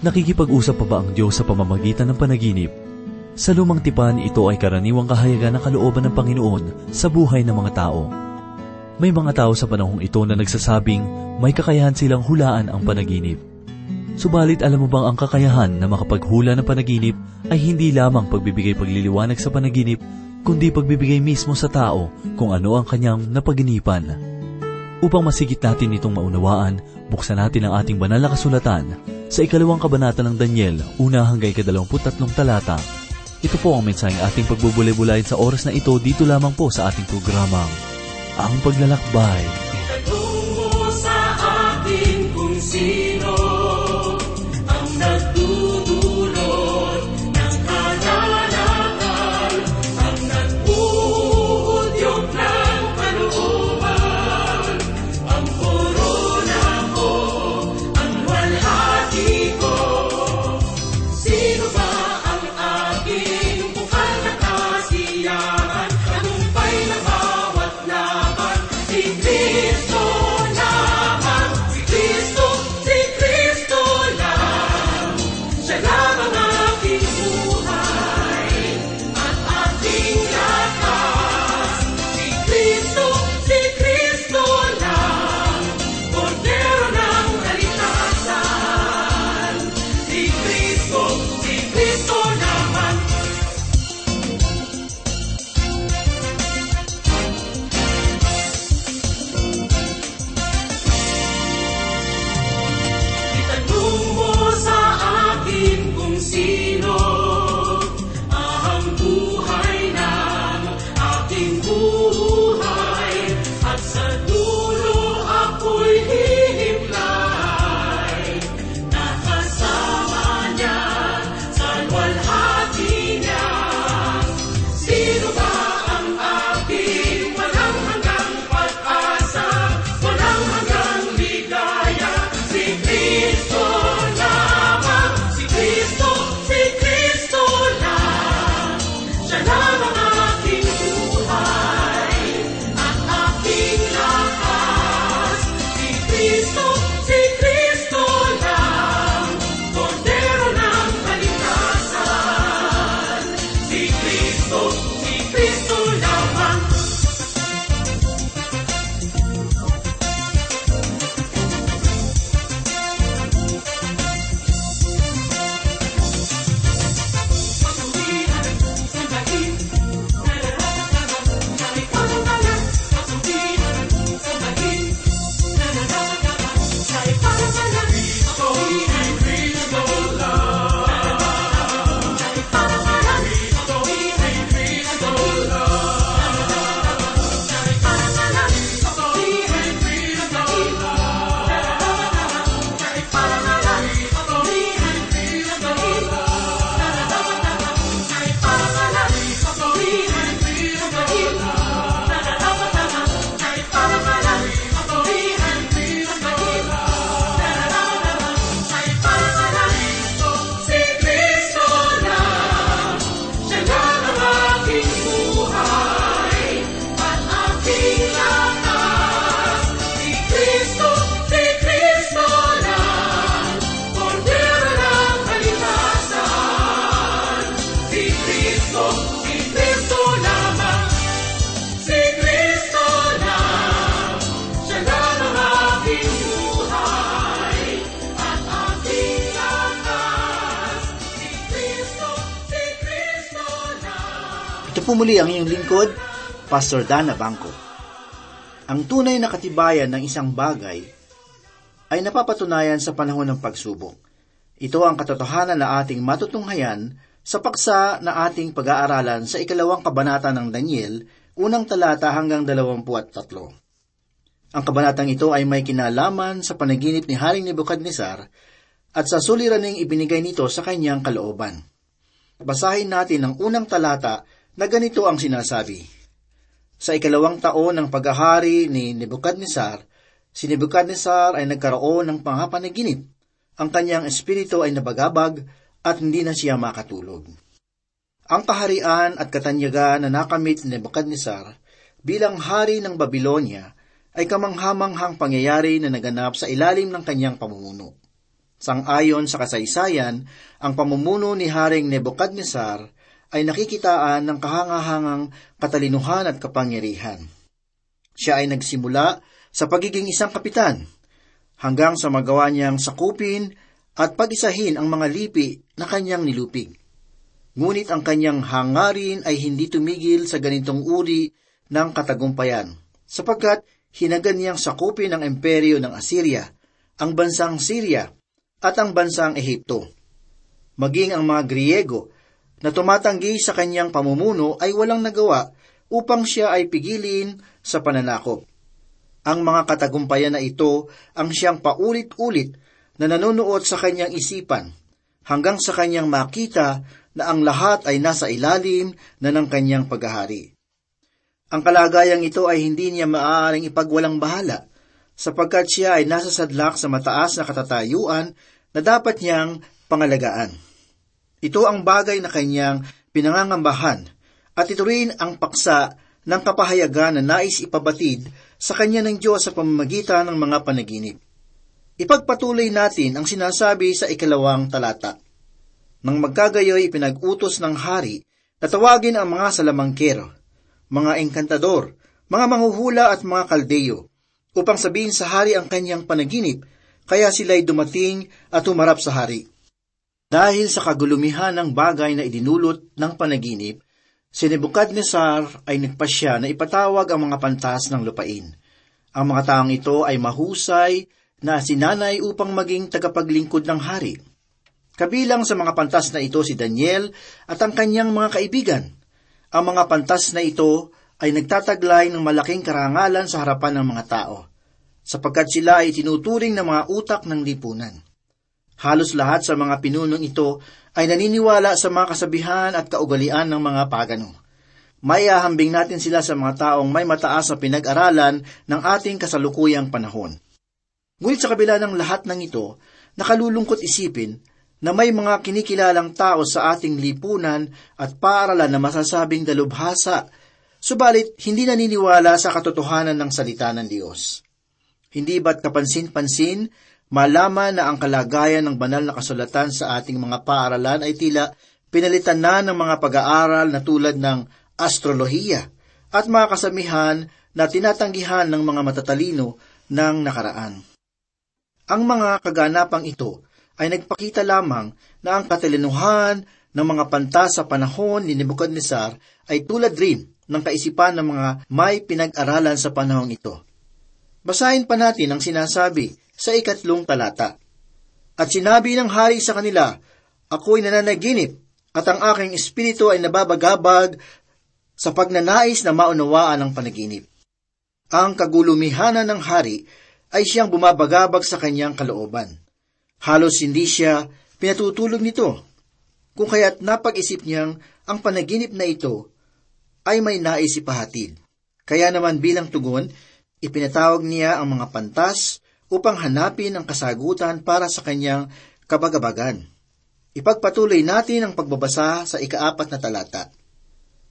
Nakikipag-usap pa ba ang Diyos sa pamamagitan ng panaginip? Sa lumang tipan, ito ay karaniwang kahayagan ng kalooban ng Panginoon sa buhay ng mga tao. May mga tao sa panahong ito na nagsasabing may kakayahan silang hulaan ang panaginip. Subalit alam mo bang ang kakayahan na makapaghula ng panaginip ay hindi lamang pagbibigay pagliliwanag sa panaginip, kundi pagbibigay mismo sa tao kung ano ang kanyang napaginipan. Upang masigit natin itong maunawaan, buksan natin ang ating banal na kasulatan sa ikalawang kabanata ng Daniel, una hanggang ikadalawamput tatlong talata. Ito po ang mensaheng ating pagbubulay-bulayin sa oras na ito dito lamang po sa ating programang, Ang Paglalakbay. Ito po muli ang iyong lingkod, Pastor Dana Bangko. Ang tunay na katibayan ng isang bagay ay napapatunayan sa panahon ng pagsubok. Ito ang katotohanan na ating matutunghayan sa paksa na ating pag-aaralan sa ikalawang kabanata ng Daniel, unang talata hanggang dalawampu at tatlo. Ang kabanatang ito ay may kinalaman sa panaginip ni Haring Nebuchadnezzar at sa suliraning ibinigay nito sa kanyang kalooban. Basahin natin ang unang talata na ganito ang sinasabi. Sa ikalawang taon ng paghahari ni Nebuchadnezzar, si Nebuchadnezzar ay nagkaroon ng pangapanaginip. Ang kanyang espiritu ay nabagabag at hindi na siya makatulog. Ang kaharian at katanyagan na nakamit ni Nebuchadnezzar bilang hari ng Babylonia ay kamanghamanghang pangyayari na naganap sa ilalim ng kanyang pamumuno. Sang-ayon sa kasaysayan, ang pamumuno ni Haring Nebuchadnezzar ay nakikitaan ng kahangahangang katalinuhan at kapangyarihan. Siya ay nagsimula sa pagiging isang kapitan, hanggang sa magawa niyang sakupin at pag-isahin ang mga lipi na kanyang nilupig. Ngunit ang kanyang hangarin ay hindi tumigil sa ganitong uri ng katagumpayan, sapagkat hinagan niyang sakupin ang imperyo ng Assyria, ang bansang Syria, at ang bansang Ehipto. Maging ang mga Griego na tumatanggi sa kanyang pamumuno ay walang nagawa upang siya ay pigilin sa pananakop. Ang mga katagumpayan na ito ang siyang paulit-ulit na nanonood sa kanyang isipan hanggang sa kanyang makita na ang lahat ay nasa ilalim na ng kanyang paghahari. Ang kalagayang ito ay hindi niya maaaring ipagwalang bahala sapagkat siya ay nasa sadlak sa mataas na katatayuan na dapat niyang pangalagaan. Ito ang bagay na kanyang pinangangambahan at ito rin ang paksa ng kapahayagan na nais ipabatid sa kanya ng Diyos sa pamamagitan ng mga panaginip. Ipagpatuloy natin ang sinasabi sa ikalawang talata. Nang magkagayoy ipinag-utos ng hari na tawagin ang mga salamangkero, mga engkantador, mga manghuhula at mga kaldeyo, upang sabihin sa hari ang kanyang panaginip, kaya sila'y dumating at humarap sa hari. Dahil sa kagulumihan ng bagay na idinulot ng panaginip, si Nebuchadnezzar ay nagpasya na ipatawag ang mga pantas ng lupain. Ang mga taong ito ay mahusay na sinanay upang maging tagapaglingkod ng hari. Kabilang sa mga pantas na ito si Daniel at ang kanyang mga kaibigan. Ang mga pantas na ito ay nagtataglay ng malaking karangalan sa harapan ng mga tao, sapagkat sila ay tinuturing ng mga utak ng lipunan. Halos lahat sa mga pinunong ito ay naniniwala sa mga kasabihan at kaugalian ng mga pagano. May ahambing natin sila sa mga taong may mataas na pinag-aralan ng ating kasalukuyang panahon. Ngunit sa kabila ng lahat ng ito, nakalulungkot isipin na may mga kinikilalang tao sa ating lipunan at paaralan na masasabing dalubhasa Subalit, hindi naniniwala sa katotohanan ng salita ng Diyos. Hindi ba't kapansin-pansin, malaman na ang kalagayan ng banal na kasulatan sa ating mga paaralan ay tila pinalitan na ng mga pag-aaral na tulad ng astrolohiya at mga kasamihan na tinatanggihan ng mga matatalino ng nakaraan. Ang mga kaganapang ito ay nagpakita lamang na ang katalinuhan ng mga panta sa panahon ni Nebuchadnezzar ay tulad rin ng kaisipan ng mga may pinag-aralan sa panahong ito. Basahin pa natin ang sinasabi sa ikatlong talata. At sinabi ng hari sa kanila, Ako'y nananaginip, at ang aking espiritu ay nababagabag sa pagnanais na maunawaan ang panaginip. Ang kagulumihanan ng hari ay siyang bumabagabag sa kanyang kalooban. Halos hindi siya pinatutulog nito, kung kaya't napag-isip niyang ang panaginip na ito ay may nais ipahatid. Kaya naman bilang tugon, ipinatawag niya ang mga pantas upang hanapin ang kasagutan para sa kanyang kabagabagan. Ipagpatuloy natin ang pagbabasa sa ikaapat na talata.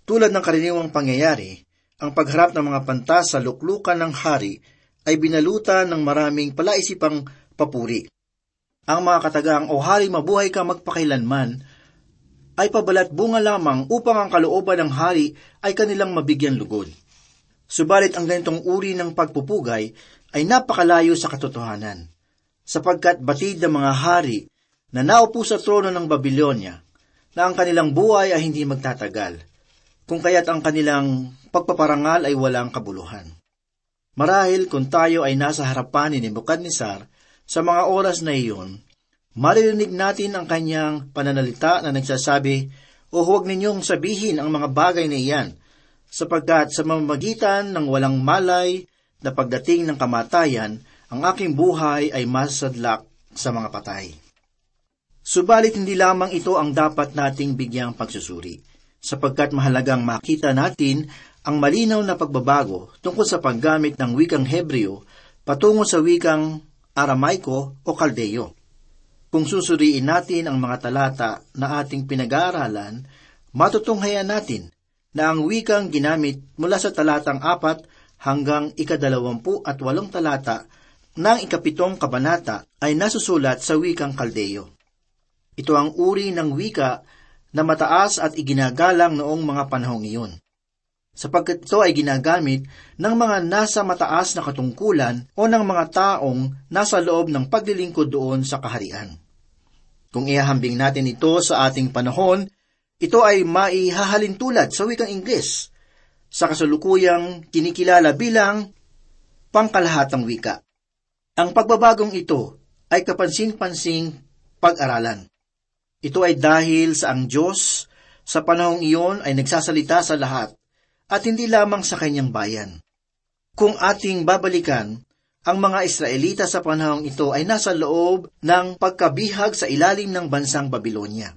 Tulad ng karaniwang pangyayari, ang pagharap ng mga pantas sa luklukan ng hari ay binalutan ng maraming palaisipang papuri. Ang mga katagang, O hari, mabuhay ka magpakailanman, ay pabalat bunga lamang upang ang kalooban ng hari ay kanilang mabigyan lugod. Subalit ang ganitong uri ng pagpupugay ay napakalayo sa katotohanan, sapagkat batid ng mga hari na naupo sa trono ng Babylonia na ang kanilang buhay ay hindi magtatagal, kung kaya't ang kanilang pagpaparangal ay walang kabuluhan. Marahil kung tayo ay nasa harapan ni Nebuchadnezzar sa mga oras na iyon, maririnig natin ang kanyang pananalita na nagsasabi, O huwag ninyong sabihin ang mga bagay na iyan, sapagkat sa mamamagitan ng walang malay na pagdating ng kamatayan, ang aking buhay ay masadlak sa mga patay. Subalit hindi lamang ito ang dapat nating bigyang pagsusuri, sapagkat mahalagang makita natin ang malinaw na pagbabago tungkol sa paggamit ng wikang Hebreo patungo sa wikang Aramaiko o Kaldeo. Kung susuriin natin ang mga talata na ating pinag-aaralan, matutunghayan natin na ang wikang ginamit mula sa talatang apat hanggang ikadalawampu at walong talata ng ikapitong kabanata ay nasusulat sa wikang kaldeyo. Ito ang uri ng wika na mataas at iginagalang noong mga panahong iyon. Sapagkat ito ay ginagamit ng mga nasa mataas na katungkulan o ng mga taong nasa loob ng paglilingkod doon sa kaharian. Kung ihahambing natin ito sa ating panahon, ito ay maihahalin tulad sa wikang Ingles, sa kasalukuyang kinikilala bilang pangkalahatang wika. Ang pagbabagong ito ay kapansin-pansing pag-aralan. Ito ay dahil sa ang Diyos sa panahong iyon ay nagsasalita sa lahat at hindi lamang sa kanyang bayan. Kung ating babalikan, ang mga Israelita sa panahong ito ay nasa loob ng pagkabihag sa ilalim ng bansang Babylonia.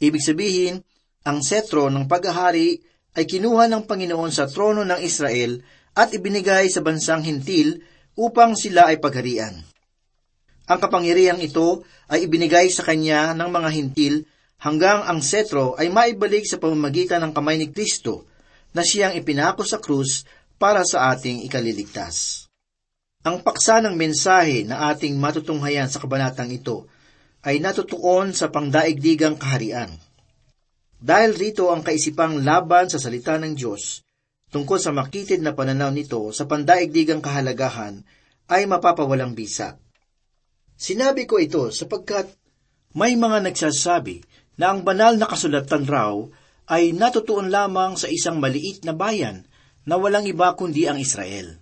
Ibig sabihin, ang setro ng paghahari ay kinuha ng Panginoon sa trono ng Israel at ibinigay sa bansang hintil upang sila ay pagharian. Ang kapangyarihang ito ay ibinigay sa kanya ng mga hintil hanggang ang setro ay maibalik sa pamamagitan ng kamay ni Kristo na siyang ipinako sa krus para sa ating ikaliligtas. Ang paksa ng mensahe na ating matutunghayan sa kabanatang ito ay natutuon sa pangdaigdigang kaharian. Dahil rito ang kaisipang laban sa salita ng Diyos tungkol sa makitid na pananaw nito sa pandaigdigang kahalagahan ay mapapawalang bisa. Sinabi ko ito sapagkat may mga nagsasabi na ang banal na kasulatan raw ay natutuon lamang sa isang maliit na bayan na walang iba kundi ang Israel.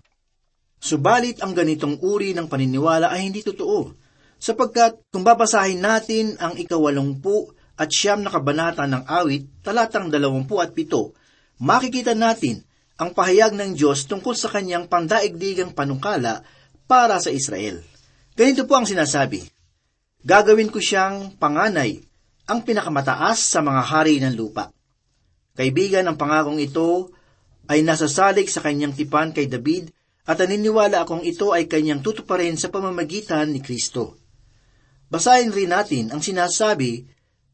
Subalit ang ganitong uri ng paniniwala ay hindi totoo, sapagkat kung babasahin natin ang ikawalungpu at siyam na kabanata ng awit, talatang dalawampu at pito, makikita natin ang pahayag ng Diyos tungkol sa kanyang pandaigdigang panukala para sa Israel. Ganito po ang sinasabi, Gagawin ko siyang panganay, ang pinakamataas sa mga hari ng lupa. Kaibigan, ang pangakong ito ay nasasalig sa kanyang tipan kay David at naniniwala akong ito ay kanyang tutuparin sa pamamagitan ni Kristo. Basahin rin natin ang sinasabi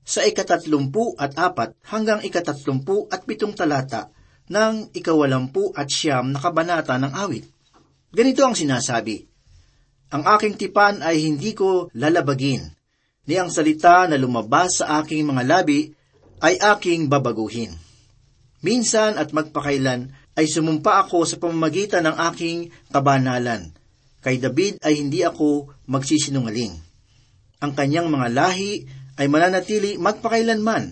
sa ikatatlumpu at apat hanggang ikatatlumpu at pitong talata ng ikawalampu at siyam na kabanata ng awit. Ganito ang sinasabi, ang aking tipan ay hindi ko lalabagin, ni ang salita na lumabas sa aking mga labi ay aking babaguhin. Minsan at magpakailan ay sumumpa ako sa pamamagitan ng aking kabanalan. Kay David ay hindi ako magsisinungaling. Ang kanyang mga lahi ay mananatili magpakailanman.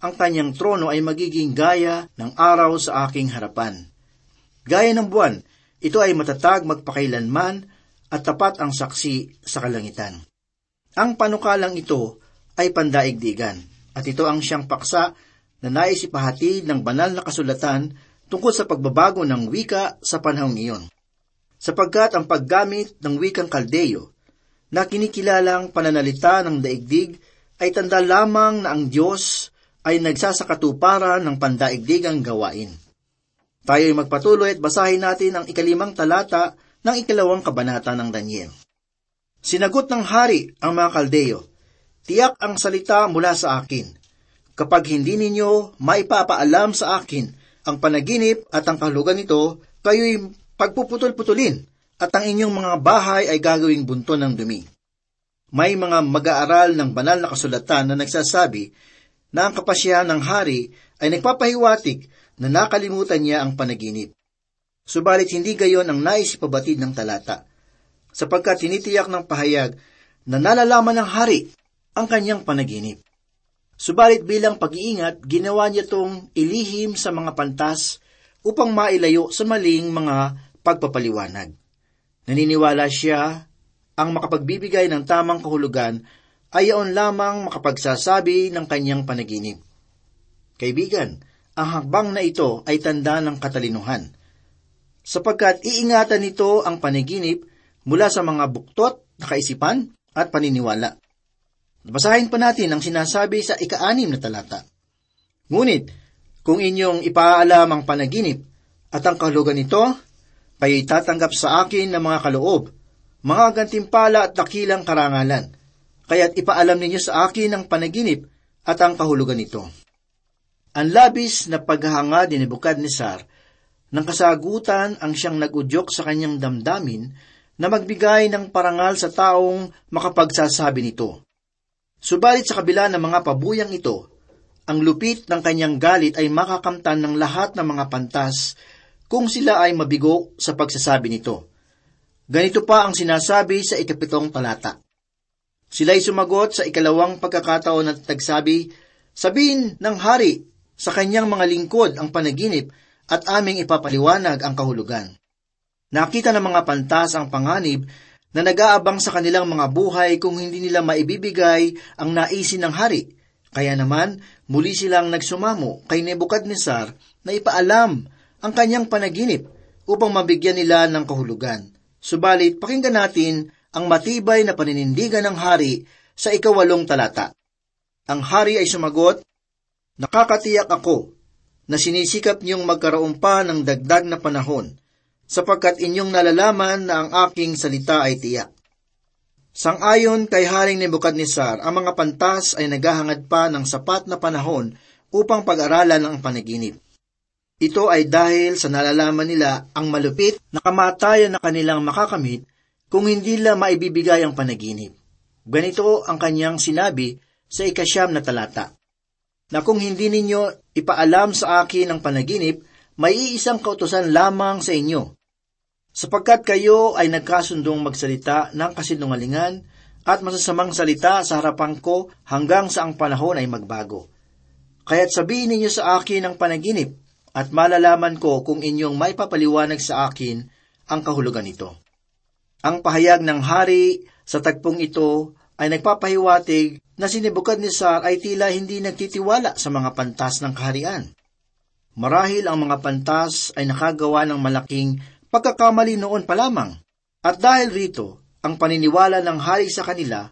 Ang kanyang trono ay magiging gaya ng araw sa aking harapan. Gaya ng buwan, ito ay matatag magpakailanman at tapat ang saksi sa kalangitan. Ang panukalang ito ay pandaigdigan, at ito ang siyang paksa na nais ipahatid ng banal na kasulatan tungkol sa pagbabago ng wika sa panahong iyon. Sapagkat ang paggamit ng wikang kaldeyo na kinikilalang pananalita ng daigdig ay tanda lamang na ang Diyos ay nagsasakatuparan ng pandaigdigang gawain. Tayo ay magpatuloy at basahin natin ang ikalimang talata ng ikalawang kabanata ng Daniel. Sinagot ng hari ang mga kaldeyo, Tiyak ang salita mula sa akin. Kapag hindi ninyo maipapaalam sa akin ang panaginip at ang kahulugan nito, kayo'y pagpuputol-putulin at ang inyong mga bahay ay gagawing bunto ng dumi. May mga mag-aaral ng banal na kasulatan na nagsasabi na ang kapasyahan ng hari ay nagpapahiwatig na nakalimutan niya ang panaginip. Subalit hindi gayon ang nais ipabatid ng talata, sapagkat tinitiyak ng pahayag na nalalaman ng hari ang kanyang panaginip. Subalit bilang pag-iingat, ginawa niya itong ilihim sa mga pantas upang mailayo sa maling mga pagpapaliwanag. Naniniwala siya ang makapagbibigay ng tamang kahulugan ay yaon lamang makapagsasabi ng kanyang panaginip. Kaibigan, ang hakbang na ito ay tanda ng katalinuhan sapagkat iingatan nito ang panaginip mula sa mga buktot na kaisipan at paniniwala. Basahin pa natin ang sinasabi sa ikaanim na talata. Ngunit, kung inyong ipaalam ang panaginip at ang kahulugan nito, kayo'y tatanggap sa akin ng mga kaloob, mga gantimpala at dakilang karangalan. Kaya't ipaalam ninyo sa akin ang panaginip at ang kahulugan nito. Ang labis na paghahanga ni Nebuchadnezzar ng kasagutan ang siyang nagudyok sa kanyang damdamin na magbigay ng parangal sa taong makapagsasabi nito. Subalit sa kabila ng mga pabuyang ito, ang lupit ng kanyang galit ay makakamtan ng lahat ng mga pantas kung sila ay mabigo sa pagsasabi nito. Ganito pa ang sinasabi sa ikapitong talata. Sila'y sumagot sa ikalawang pagkakataon at nagsabi, Sabihin ng hari sa kanyang mga lingkod ang panaginip at aming ipapaliwanag ang kahulugan. Nakita ng mga pantas ang panganib na nag-aabang sa kanilang mga buhay kung hindi nila maibibigay ang naisin ng hari. Kaya naman, muli silang nagsumamo kay Nebukadnesar na ipaalam ang kanyang panaginip upang mabigyan nila ng kahulugan. Subalit, pakinggan natin ang matibay na paninindigan ng hari sa ikawalong talata. Ang hari ay sumagot, Nakakatiyak ako na sinisikap niyong magkaroon pa ng dagdag na panahon sapagkat inyong nalalaman na ang aking salita ay tiyak. Sangayon kay Haring Nebukadnesar, ang mga pantas ay naghahangad pa ng sapat na panahon upang pag-aralan ang panaginip. Ito ay dahil sa nalalaman nila ang malupit na kamatayan na kanilang makakamit kung hindi nila maibibigay ang panaginip. Ganito ang kanyang sinabi sa ikasyam na talata. Na kung hindi ninyo ipaalam sa akin ang panaginip, may iisang kautosan lamang sa inyo, sapagkat kayo ay nagkasundong magsalita ng kasinungalingan at masasamang salita sa harapan ko hanggang sa ang panahon ay magbago. Kaya't sabihin ninyo sa akin ang panaginip at malalaman ko kung inyong may papaliwanag sa akin ang kahulugan nito. Ang pahayag ng hari sa tagpong ito ay nagpapahiwatig na si Nebuchadnezzar ay tila hindi nagtitiwala sa mga pantas ng kaharian. Marahil ang mga pantas ay nakagawa ng malaking pagkakamali noon pa lamang. At dahil rito, ang paniniwala ng hari sa kanila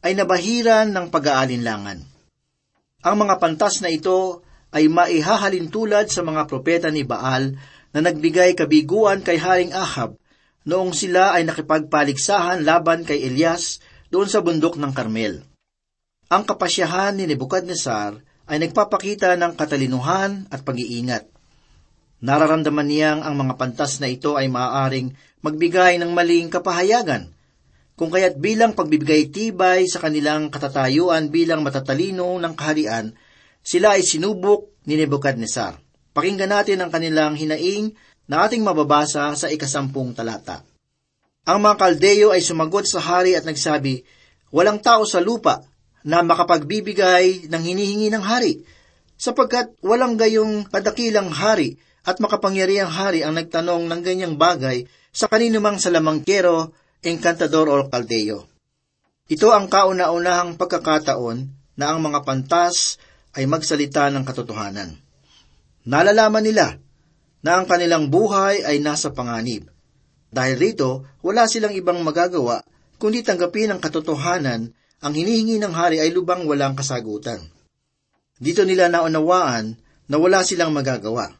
ay nabahiran ng pag-aalinlangan. Ang mga pantas na ito ay maihahalin tulad sa mga propeta ni Baal na nagbigay kabiguan kay Haring Ahab noong sila ay nakipagpaligsahan laban kay Elias doon sa bundok ng Karmel. Ang kapasyahan ni Nebuchadnezzar ay nagpapakita ng katalinuhan at pag-iingat. Nararamdaman niyang ang mga pantas na ito ay maaaring magbigay ng maling kapahayagan, kung kaya't bilang pagbibigay tibay sa kanilang katatayuan bilang matatalino ng kaharian, sila ay sinubok ni Nebuchadnezzar. Pakinggan natin ang kanilang hinaing na ating mababasa sa ikasampung talata. Ang mga kaldeyo ay sumagot sa hari at nagsabi, Walang tao sa lupa na makapagbibigay ng hinihingi ng hari, sapagkat walang gayong kadakilang hari at makapangyarihang hari ang nagtanong ng ganyang bagay sa kaninumang salamangkero, enkantador o kaldeyo. Ito ang kauna-unahang pagkakataon na ang mga pantas ay magsalita ng katotohanan. Nalalaman nila na ang kanilang buhay ay nasa panganib. Dahil rito, wala silang ibang magagawa kundi tanggapin ang katotohanan ang hinihingi ng hari ay lubang walang kasagutan. Dito nila naunawaan na wala silang magagawa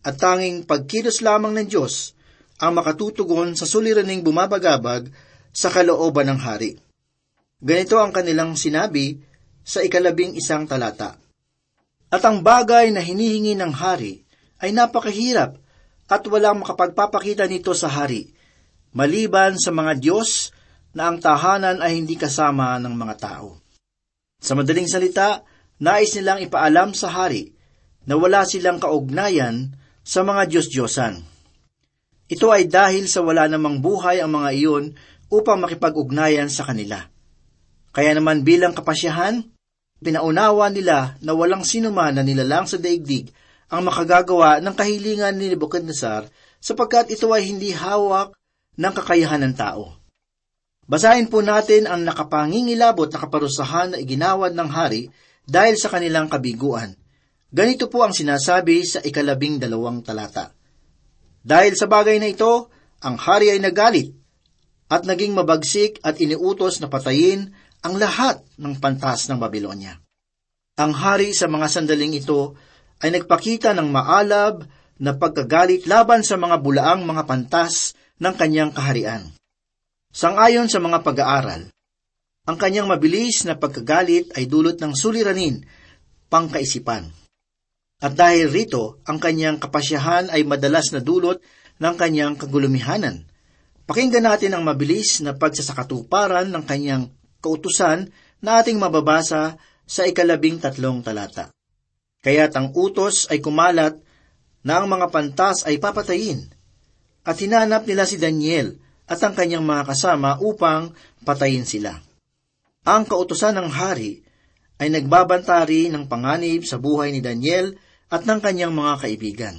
at tanging pagkilos lamang ng Diyos ang makatutugon sa suliraning bumabagabag sa kalooban ng hari. Ganito ang kanilang sinabi sa ikalabing isang talata. At ang bagay na hinihingi ng hari ay napakahirap at walang makapagpapakita nito sa hari, maliban sa mga Diyos na ang tahanan ay hindi kasama ng mga tao. Sa madaling salita, nais nilang ipaalam sa hari na wala silang kaugnayan sa mga Diyos-Diyosan. Ito ay dahil sa wala namang buhay ang mga iyon upang makipag-ugnayan sa kanila. Kaya naman bilang kapasyahan, pinaunawa nila na walang sinuman na nilalang sa daigdig ang makagagawa ng kahilingan ni Nebuchadnezzar sapagkat ito ay hindi hawak ng kakayahan ng tao. Basahin po natin ang nakapangingilabot na kaparusahan na iginawad ng hari dahil sa kanilang kabiguan – Ganito po ang sinasabi sa ikalabing dalawang talata. Dahil sa bagay na ito, ang hari ay nagalit at naging mabagsik at iniutos na patayin ang lahat ng pantas ng Babylonia. Ang hari sa mga sandaling ito ay nagpakita ng maalab na pagkagalit laban sa mga bulaang mga pantas ng kanyang kaharian. Sangayon sa mga pag-aaral, ang kanyang mabilis na pagkagalit ay dulot ng suliranin, pangkaisipan. At dahil rito, ang kanyang kapasyahan ay madalas na dulot ng kanyang kagulumihanan. Pakinggan natin ang mabilis na pagsasakatuparan ng kanyang kautusan na ating mababasa sa ikalabing tatlong talata. Kaya't ang utos ay kumalat na ang mga pantas ay papatayin. At hinanap nila si Daniel at ang kanyang mga kasama upang patayin sila. Ang kautusan ng hari ay nagbabantari ng panganib sa buhay ni Daniel at ng kanyang mga kaibigan.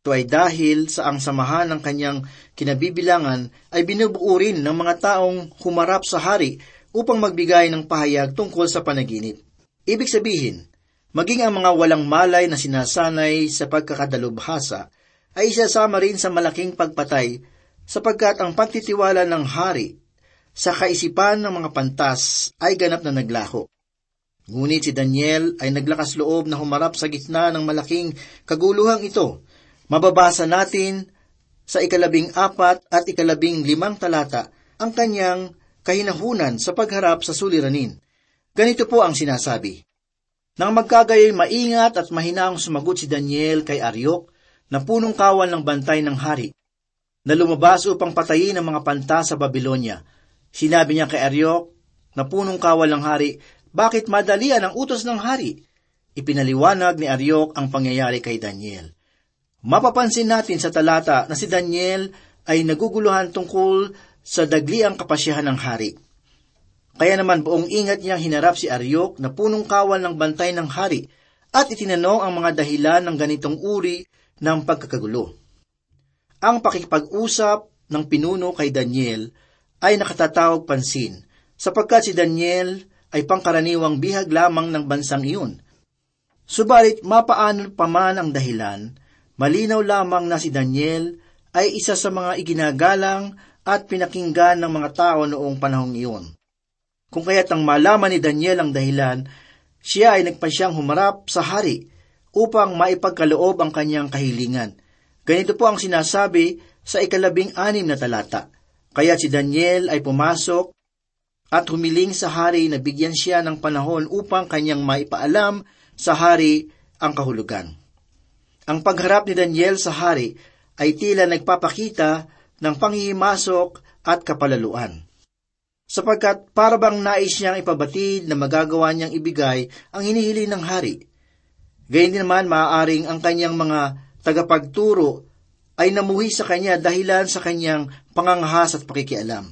Ito ay dahil sa ang samahan ng kanyang kinabibilangan ay binubuo rin ng mga taong humarap sa hari upang magbigay ng pahayag tungkol sa panaginip. Ibig sabihin, maging ang mga walang malay na sinasanay sa pagkakadalubhasa ay isasama rin sa malaking pagpatay sapagkat ang pagtitiwala ng hari sa kaisipan ng mga pantas ay ganap na naglaho. Ngunit si Daniel ay naglakas loob na humarap sa gitna ng malaking kaguluhang ito Mababasa natin sa ikalabing apat at ikalabing limang talata ang kanyang kahinahunan sa pagharap sa suliranin. Ganito po ang sinasabi. Nang magkagayoy maingat at mahinaang sumagot si Daniel kay Aryok na punong kawal ng bantay ng hari, na lumabas upang patayin ang mga panta sa Babylonia. Sinabi niya kay Aryok na punong kawal ng hari, bakit madalian ang utos ng hari? Ipinaliwanag ni Aryok ang pangyayari kay Daniel. Mapapansin natin sa talata na si Daniel ay naguguluhan tungkol sa dagliang kapasyahan ng hari. Kaya naman buong ingat niyang hinarap si Aryok na punong kawal ng bantay ng hari at itinanong ang mga dahilan ng ganitong uri ng pagkakagulo. Ang pakikipag-usap ng pinuno kay Daniel ay nakatatawag pansin sapagkat si Daniel ay pangkaraniwang bihag lamang ng bansang iyon. Subalit mapaano pa man ang dahilan, Malinaw lamang na si Daniel ay isa sa mga iginagalang at pinakinggan ng mga tao noong panahong iyon. Kung kaya't ang malaman ni Daniel ang dahilan, siya ay nagpasyang humarap sa hari upang maipagkaloob ang kanyang kahilingan. Ganito po ang sinasabi sa ikalabing anim na talata. Kaya si Daniel ay pumasok at humiling sa hari na bigyan siya ng panahon upang kanyang maipaalam sa hari ang kahulugan. Ang pagharap ni Daniel sa hari ay tila nagpapakita ng panghihimasok at kapalaluan. Sapagkat para bang nais niyang ipabatid na magagawa niyang ibigay ang hinihili ng hari. Gayun din naman maaaring ang kanyang mga tagapagturo ay namuhi sa kanya dahilan sa kanyang pangangahas at pakikialam.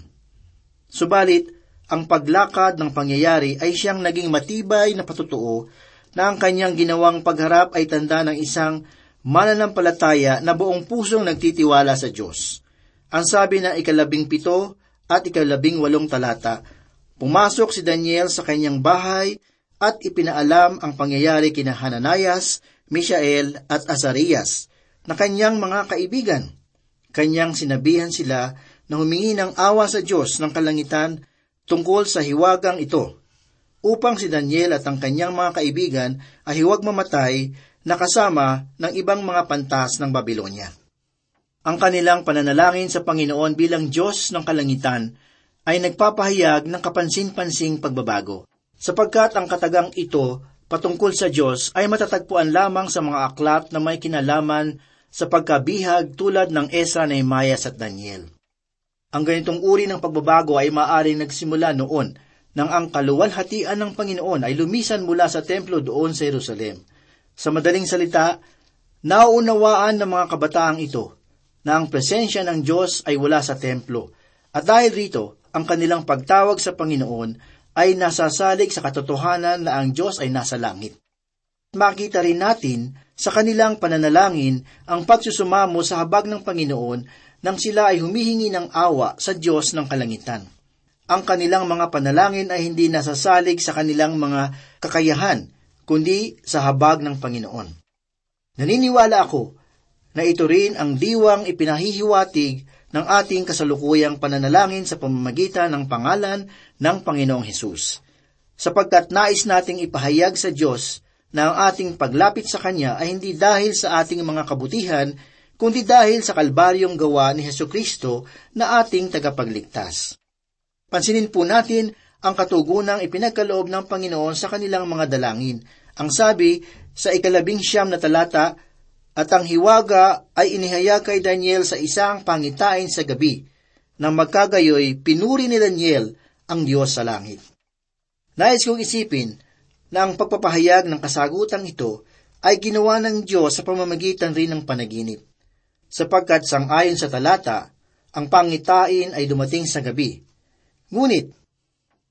Subalit, ang paglakad ng pangyayari ay siyang naging matibay na patutuo na ang kanyang ginawang pagharap ay tanda ng isang mananampalataya na buong pusong nagtitiwala sa Diyos. Ang sabi ng ikalabing pito at ikalabing walong talata, Pumasok si Daniel sa kanyang bahay at ipinaalam ang pangyayari kina Hananayas, Mishael at Azarias na kanyang mga kaibigan. Kanyang sinabihan sila na humingi ng awa sa Diyos ng kalangitan tungkol sa hiwagang ito, upang si Daniel at ang kanyang mga kaibigan ay huwag mamatay nakasama ng ibang mga pantas ng Babylonia. Ang kanilang pananalangin sa Panginoon bilang Diyos ng kalangitan ay nagpapahayag ng kapansin-pansing pagbabago, sapagkat ang katagang ito patungkol sa Diyos ay matatagpuan lamang sa mga aklat na may kinalaman sa pagkabihag tulad ng Esra, Nehemias at Daniel. Ang ganitong uri ng pagbabago ay maaaring nagsimula noon nang ang kaluwalhatian ng Panginoon ay lumisan mula sa templo doon sa Jerusalem – sa madaling salita, nauunawaan ng mga kabataang ito na ang presensya ng Diyos ay wala sa templo at dahil rito, ang kanilang pagtawag sa Panginoon ay nasasalig sa katotohanan na ang Diyos ay nasa langit. Makita rin natin sa kanilang pananalangin ang pagsusumamo sa habag ng Panginoon nang sila ay humihingi ng awa sa Diyos ng kalangitan. Ang kanilang mga panalangin ay hindi nasasalig sa kanilang mga kakayahan, kundi sa habag ng Panginoon. Naniniwala ako na ito rin ang diwang ipinahihiwatig ng ating kasalukuyang pananalangin sa pamamagitan ng pangalan ng Panginoong Hesus. Sapagkat nais nating ipahayag sa Diyos na ang ating paglapit sa Kanya ay hindi dahil sa ating mga kabutihan, kundi dahil sa kalbaryong gawa ni Heso Kristo na ating tagapagligtas. Pansinin po natin ang katugunang ipinagkaloob ng Panginoon sa kanilang mga dalangin. Ang sabi sa ikalabing siyam na talata, at ang hiwaga ay inihayag kay Daniel sa isang pangitain sa gabi. Nang magkagayoy, pinuri ni Daniel ang Diyos sa langit. Nais kong isipin na ang pagpapahayag ng kasagutang ito ay ginawa ng Diyos sa pamamagitan rin ng panaginip. Sapagkat sangayon sa talata, ang pangitain ay dumating sa gabi. Ngunit,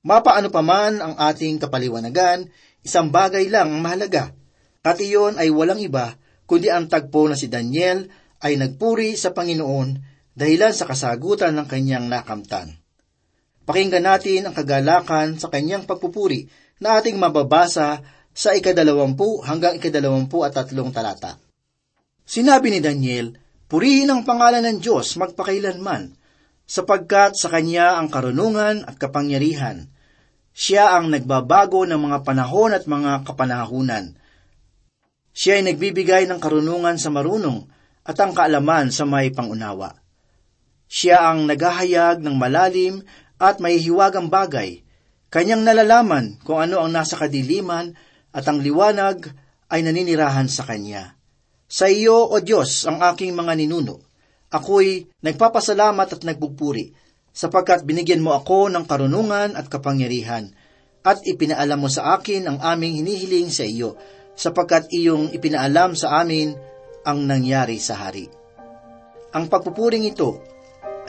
mapaano pa man ang ating kapaliwanagan, isang bagay lang ang mahalaga, at iyon ay walang iba kundi ang tagpo na si Daniel ay nagpuri sa Panginoon dahilan sa kasagutan ng kanyang nakamtan. Pakinggan natin ang kagalakan sa kanyang pagpupuri na ating mababasa sa ikadalawampu hanggang ikadalawampu at tatlong talata. Sinabi ni Daniel, Purihin ang pangalan ng Diyos magpakailanman, sapagkat sa Kanya ang karunungan at kapangyarihan. Siya ang nagbabago ng mga panahon at mga kapanahunan. Siya ay nagbibigay ng karunungan sa marunong at ang kaalaman sa may pangunawa. Siya ang naghahayag ng malalim at may hiwagang bagay. Kanyang nalalaman kung ano ang nasa kadiliman at ang liwanag ay naninirahan sa Kanya. Sa iyo, O Diyos, ang aking mga ninuno. Ako'y nagpapasalamat at nagpupuri, sapagkat binigyan mo ako ng karunungan at kapangyarihan, at ipinaalam mo sa akin ang aming hinihiling sa iyo, sapagkat iyong ipinaalam sa amin ang nangyari sa hari. Ang pagpupuring ito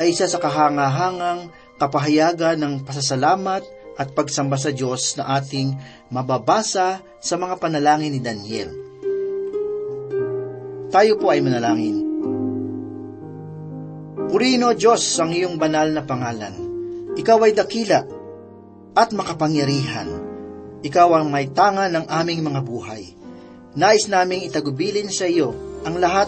ay isa sa kahangahangang kapahayagan ng pasasalamat at pagsamba sa Diyos na ating mababasa sa mga panalangin ni Daniel. Tayo po ay manalangin. Purino Diyos ang iyong banal na pangalan. Ikaw ay dakila at makapangyarihan. Ikaw ang may tanga ng aming mga buhay. Nais naming itagubilin sa iyo ang lahat